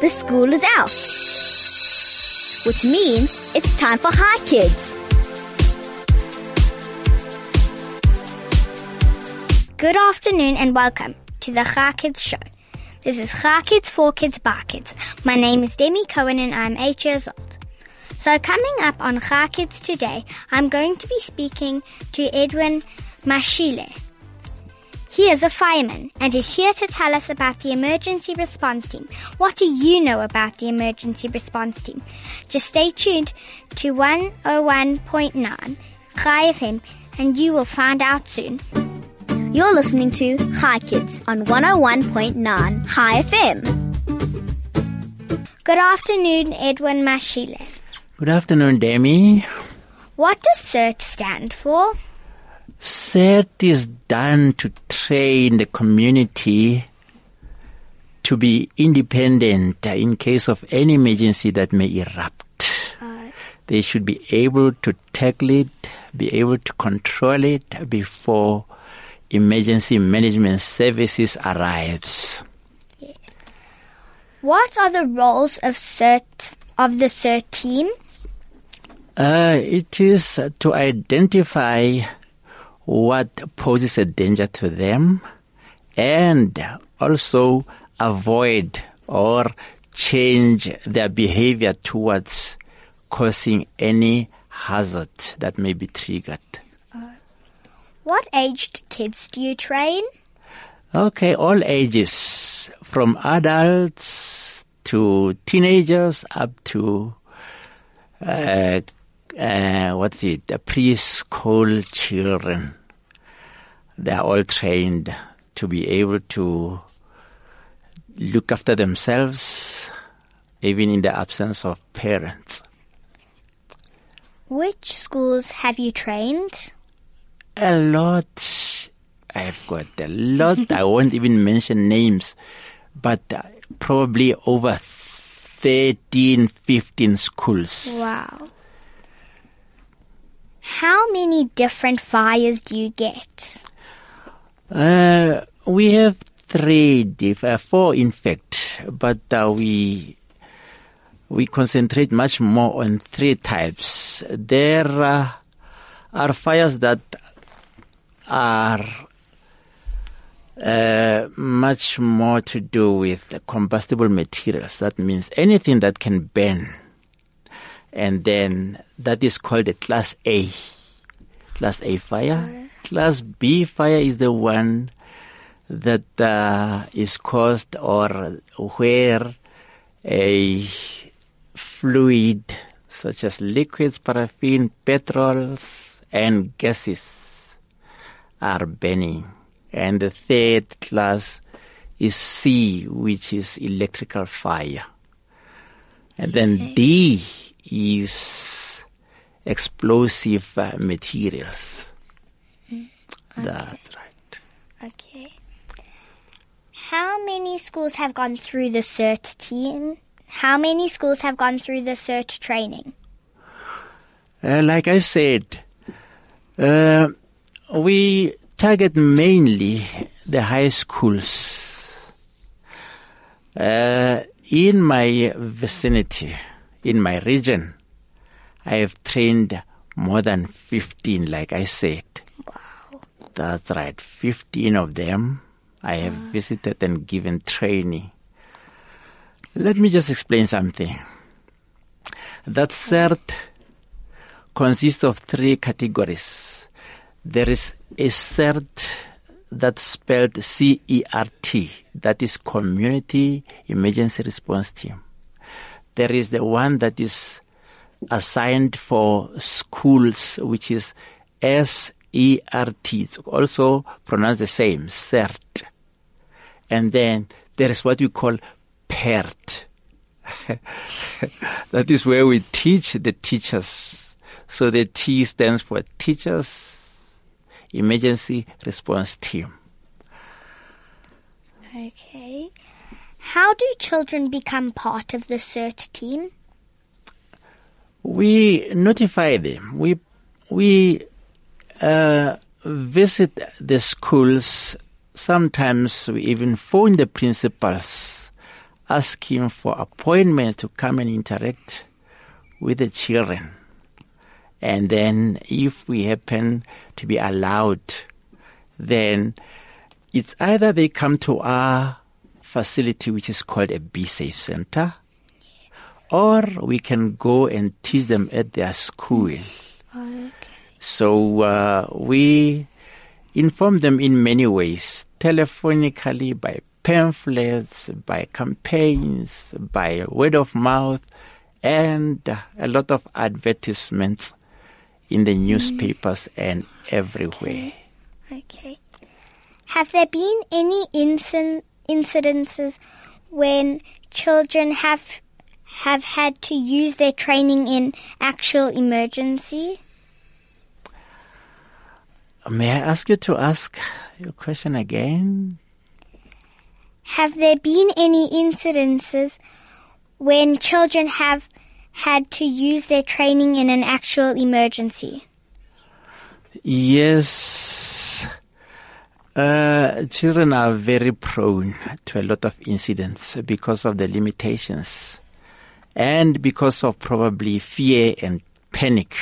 the school is out. Which means it's time for Chai Kids. Good afternoon and welcome to the Chai Kids show. This is Chai Kids for Kids by Kids. My name is Demi Cohen and I'm 8 years old. So coming up on Chai Kids today, I'm going to be speaking to Edwin Mashile. He is a fireman and is here to tell us about the emergency response team. What do you know about the emergency response team? Just stay tuned to 101.9 Chai FM and you will find out soon. You're listening to Chai Kids on 101.9 Chai FM. Good afternoon, Edwin Mashile. Good afternoon, Demi. What does CERT stand for? CERT is done to train the community to be independent in case of any emergency that may erupt. Uh, They should be able to tackle it, be able to control it before emergency management services arrives. what are the roles of CERT of the CERT team? Uh, it is to identify what poses a danger to them and also avoid or change their behavior towards causing any hazard that may be triggered. What aged kids do you train? Okay, all ages, from adults to teenagers up to uh, uh, what's it, the preschool children. They are all trained to be able to look after themselves, even in the absence of parents. Which schools have you trained? A lot. I've got a lot. I won't even mention names, but uh, probably over 13, 15 schools. Wow. How many different fires do you get? Uh, we have three, diff- uh, four in fact, but uh, we we concentrate much more on three types. There uh, are fires that are uh, much more to do with combustible materials. That means anything that can burn, and then that is called a class A. Class A fire. Class B fire is the one that uh, is caused or where a fluid such as liquids, paraffin, petrols, and gases are burning. And the third class is C, which is electrical fire. And then D is explosive uh, materials. That's right. Okay. How many schools have gone through the CERT team? How many schools have gone through the CERT training? Uh, like I said, uh, we target mainly the high schools. Uh, in my vicinity, in my region, I have trained more than 15, like I said. Wow. That's right, 15 of them I have visited and given training. Let me just explain something. That CERT consists of three categories. There is a CERT that's spelled C-E-R-T, that is Community Emergency Response Team. There is the one that is assigned for schools, which is S-E-R-T. It's also pronounced the same, CERT. And then there is what we call PERT. that is where we teach the teachers. So the T stands for Teachers Emergency Response Team. Okay. How do children become part of the CERT team? We notify them. We we uh, visit the schools. Sometimes we even phone the principals asking for appointments to come and interact with the children. And then if we happen to be allowed, then it's either they come to our facility, which is called a Be Safe Center, or we can go and teach them at their school. Okay. So uh, we inform them in many ways, telephonically, by pamphlets, by campaigns, by word of mouth, and a lot of advertisements in the newspapers and everywhere. Okay. Have there been any incin- incidences when children have have had to use their training in actual emergency? May I ask you to ask your question again? Have there been any incidences when children have had to use their training in an actual emergency? Yes. Uh, children are very prone to a lot of incidents because of the limitations and because of probably fear and panic.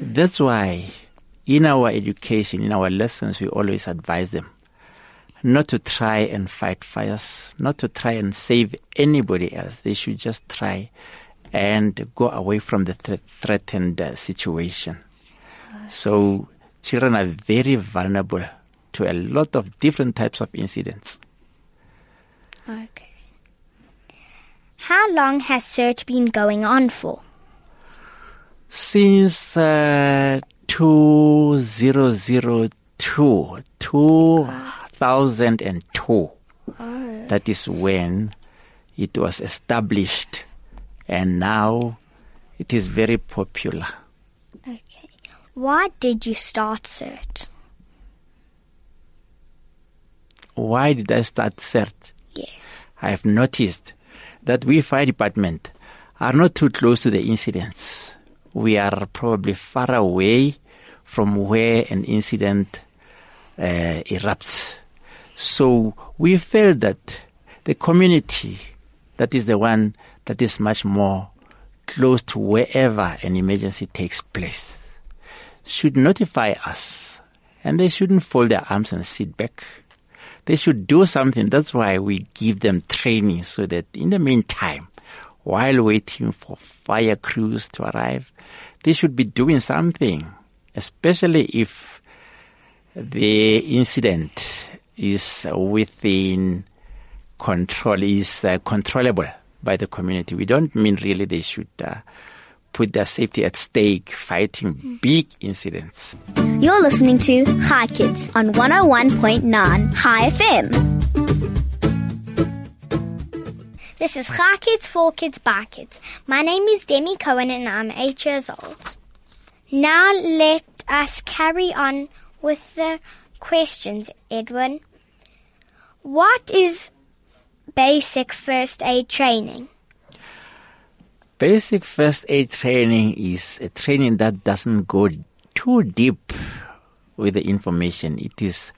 That's why in our education, in our lessons, we always advise them not to try and fight fires, not to try and save anybody else. They should just try and go away from the thre- threatened uh, situation. So children are very vulnerable to a lot of different types of incidents. Okay. How long has CERT been going on for? Since uh, 2002, 2002, that is when it was established, and now it is very popular. Okay. Why did you start CERT? Why did I start CERT? Yes. I have noticed that we fire department are not too close to the incidents. We are probably far away from where an incident uh, erupts. So we felt that the community, that is the one that is much more close to wherever an emergency takes place, should notify us. And they shouldn't fold their arms and sit back. They should do something. That's why we give them training so that in the meantime, while waiting for fire crews to arrive, they should be doing something, especially if the incident is within control, is uh, controllable by the community. We don't mean really they should uh, put their safety at stake fighting big incidents. You're listening to Chai Kids on 101.9 Chai FM. This is Chai Kids, for Kids, by Kids. My name is Demi Cohen and I'm eight years old. Now let us carry on with the questions, Edwin. What is basic first aid training? Basic first aid training is a training that doesn't go too deep with the information. It is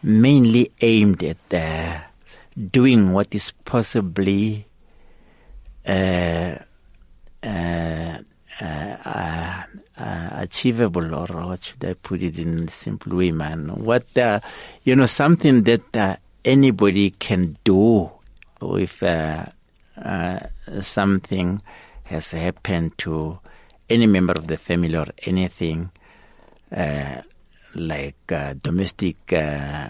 mainly aimed at uh, doing what is possibly uh, uh, uh, uh, uh, achievable, or what should I put it in simple way, man? What you know, something that anybody can do if uh, something has happened to any member of the family or anything uh, like uh, domestic uh,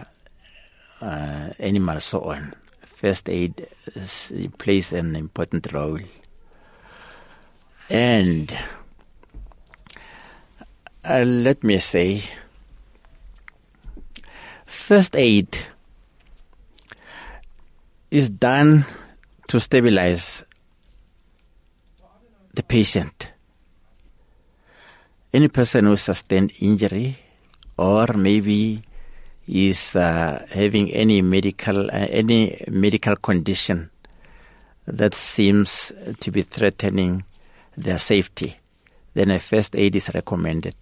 uh, animals, so on. First aid plays an important role. And let me say, first aid is done to stabilize the patient. Any person who sustained injury or maybe is uh, having any medical uh, any medical condition that seems to be threatening their safety, then a first aid is recommended.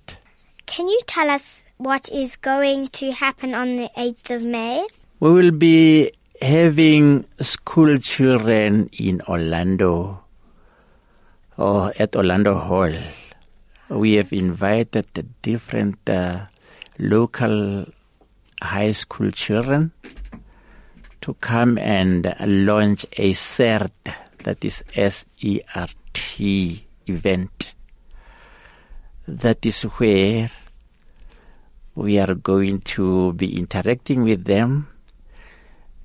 Can you tell us what is going to happen on the 8th of May? We will be having school children in Orlando or at Orlando Hall, we have invited the different uh, local high school children to come and launch a CERT, that is S-E-R-T event. That is where we are going to be interacting with them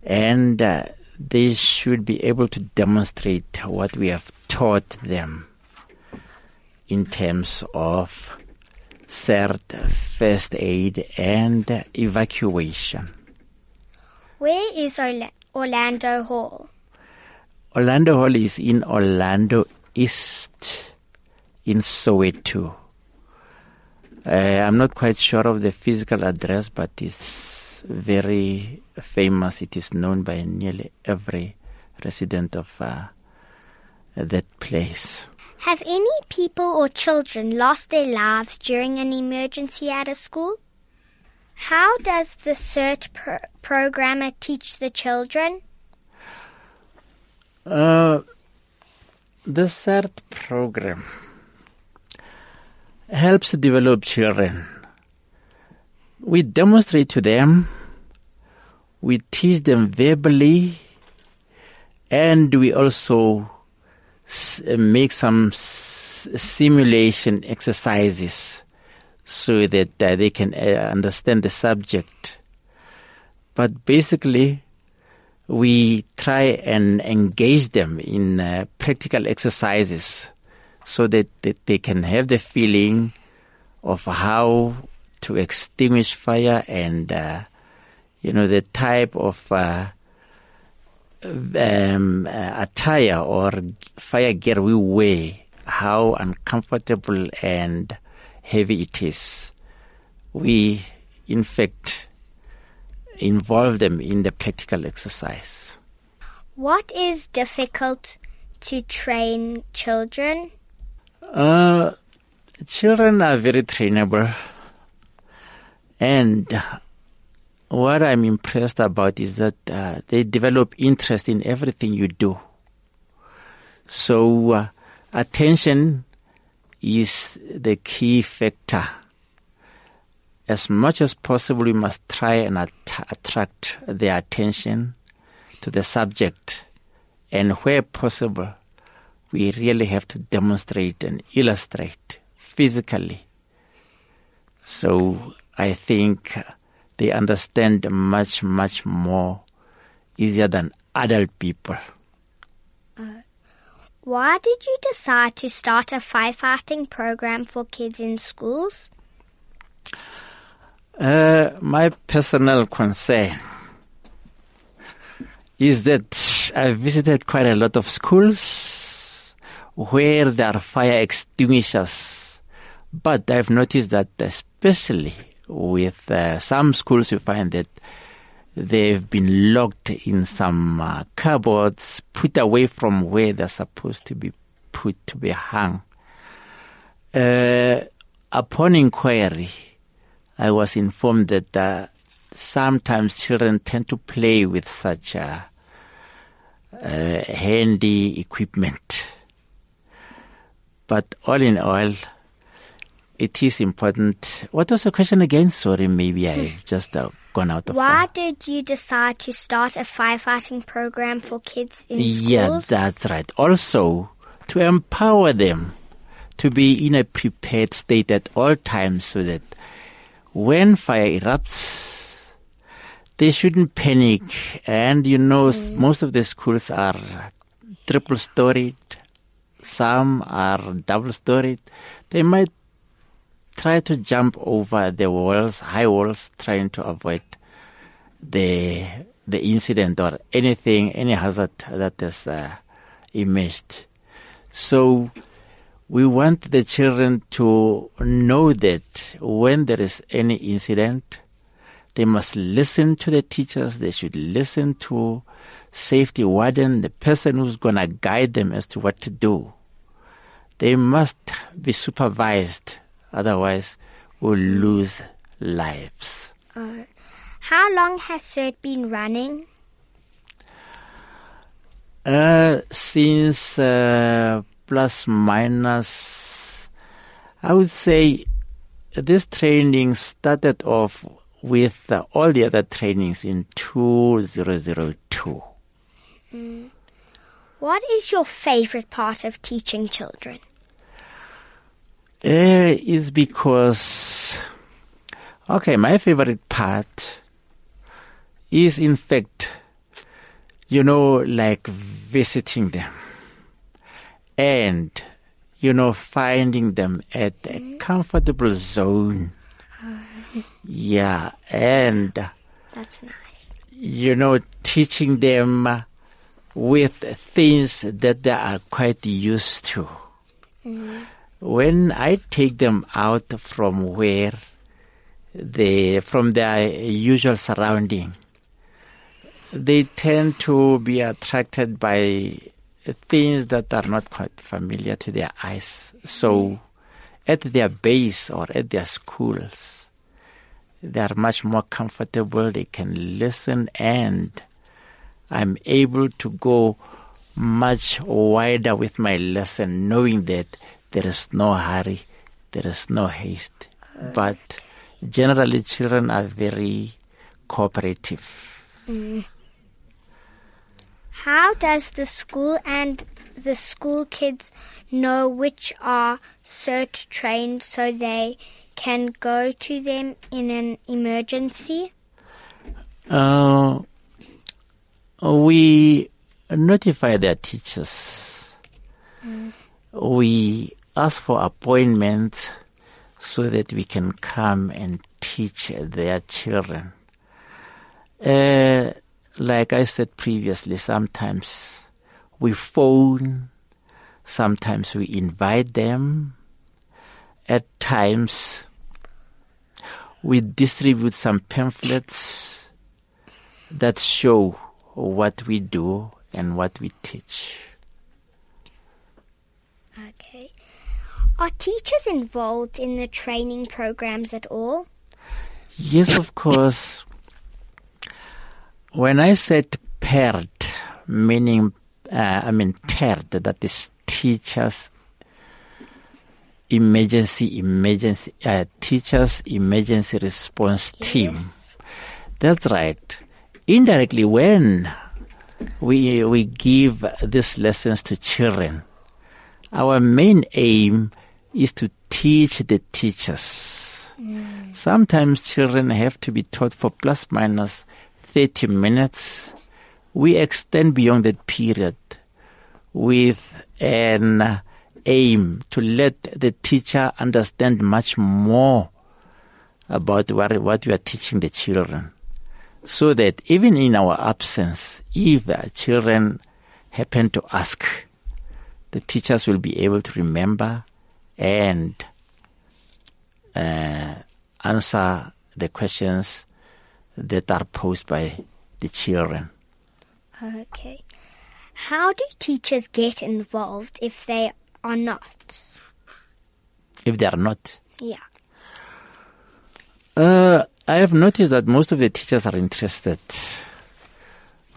and uh, they should be able to demonstrate what we have taught them in terms of CERT, first aid, and evacuation. Where is Orla- Orlando Hall? Orlando Hall is in Orlando East, in Soweto. Uh, I'm not quite sure of the physical address, but it's very famous. It is known by nearly every resident of uh, that place. Have any people or children lost their lives during an emergency at a school? How does the CERT pro- programmer teach the children? Uh, the CERT program helps develop children. We demonstrate to them, we teach them verbally, and we also s- make some simulation exercises so that uh, they can uh, understand the subject. But basically, we try and engage them in uh, practical exercises so that, that they can have the feeling of how to extinguish fire and uh, you know the type of uh, um, uh, attire or fire gear we wear, how uncomfortable and heavy it is. We, in fact, involve them in the practical exercise. What is difficult to train children? Uh, children are very trainable, and what I'm impressed about is that uh, they develop interest in everything you do. So, uh, attention is the key factor. As much as possible, we must try and at- attract their attention to the subject, and where possible, we really have to demonstrate and illustrate physically. So I think they understand much, much more easier than adult people. Why did you decide to start a firefighting program for kids in schools? Uh, my personal concern is that I visited quite a lot of schools where there are fire extinguishers, but I've noticed that especially with uh, some schools, you find that they've been locked in some uh, cupboards, put away from where they're supposed to be put to be hung. Uh, upon inquiry, I was informed that uh, sometimes children tend to play with such handy equipment. But all in all, it is important. What was the question again? Sorry, maybe I've just uh, gone out of Why did you decide to start a firefighting program for kids in Yeah, schools? that's right. Also, to empower them to be in a prepared state at all times so that when fire erupts, they shouldn't panic. And you know, s most of the schools are triple storied, some are double storied. They might try to jump over the walls, high walls, trying to avoid the the incident or anything, any hazard that is uh, emerged. So we want the children to know that when there is any incident, they must listen to the teachers. They should listen to safety warden, the person who's going to guide them as to what to do. They must be supervised, otherwise we'll lose lives. How long has CERT been running? Uh, since uh, plus minus, I would say this training started off with uh, all the other trainings in 2002. What is your favorite part of teaching children? Uh, is because, okay, my favorite part is in fact, you know, like visiting them and, you know, finding them at a comfortable zone. Yeah, and, That's nice. you know, teaching them with things that they are quite used to. When I take them out from where they, from their usual surrounding, they tend to be attracted by things that are not quite familiar to their eyes. So, at their base or at their schools, they are much more comfortable. They can listen and I'm able to go much wider with my lesson, knowing that there is no hurry, there is no haste. But generally, children are very cooperative. How does the school and the school kids know which are CERT trained so they can go to them in an emergency? Uh, we notify their teachers. We ask for appointments so that we can come and teach their children. Uh, like I said previously, sometimes we phone, sometimes we invite them, at times we distribute some pamphlets that show what we do and what we teach. Okay. Are teachers involved in the training programs at all? Yes, of course. When I said PERD, meaning, uh, I mean TERD, that is teachers emergency emergency uh, teachers emergency response team. Yes. That's right. Indirectly, when we we give these lessons to children, our main aim is to teach the teachers. Sometimes children have to be taught for plus minus 30 minutes. We extend beyond that period with an aim to let the teacher understand much more about what, what we are teaching the children. So that even in our absence, if the children happen to ask, the teachers will be able to remember and uh, answer the questions that are posed by the children. Okay. How do teachers get involved if they are not? If they are not, Yeah. Uh, I have noticed that most of the teachers are interested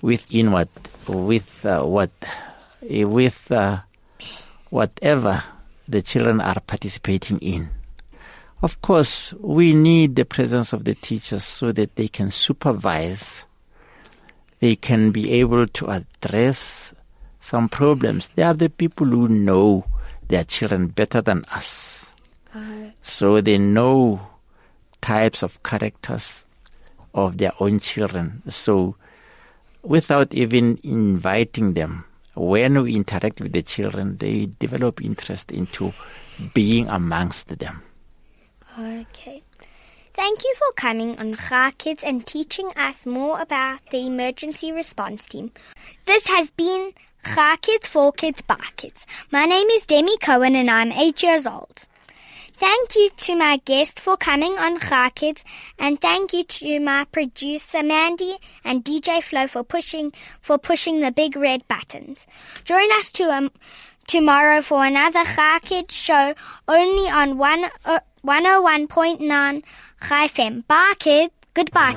within what, with uh, what, with uh, whatever the children are participating in. Of course, we need the presence of the teachers so that they can supervise, they can be able to address some problems. They are the people who know their children better than us. So they know types of characters of their own children. So without even inviting them, when we interact with the children, they develop interest into being amongst them. Okay. Thank you for coming on Chai Kids and teaching us more about the emergency response team. This has been Chai Kids for Kids by Kids. My name is Demi Cohen and I'm eight years old. Thank you to my guest for coming on Kids and thank you to my producer Mandy and DJ Flo for pushing for pushing the big red buttons. Join us to um, tomorrow for another Kids show only on one, uh, 101.9 Chai FM. Bye kids. Goodbye.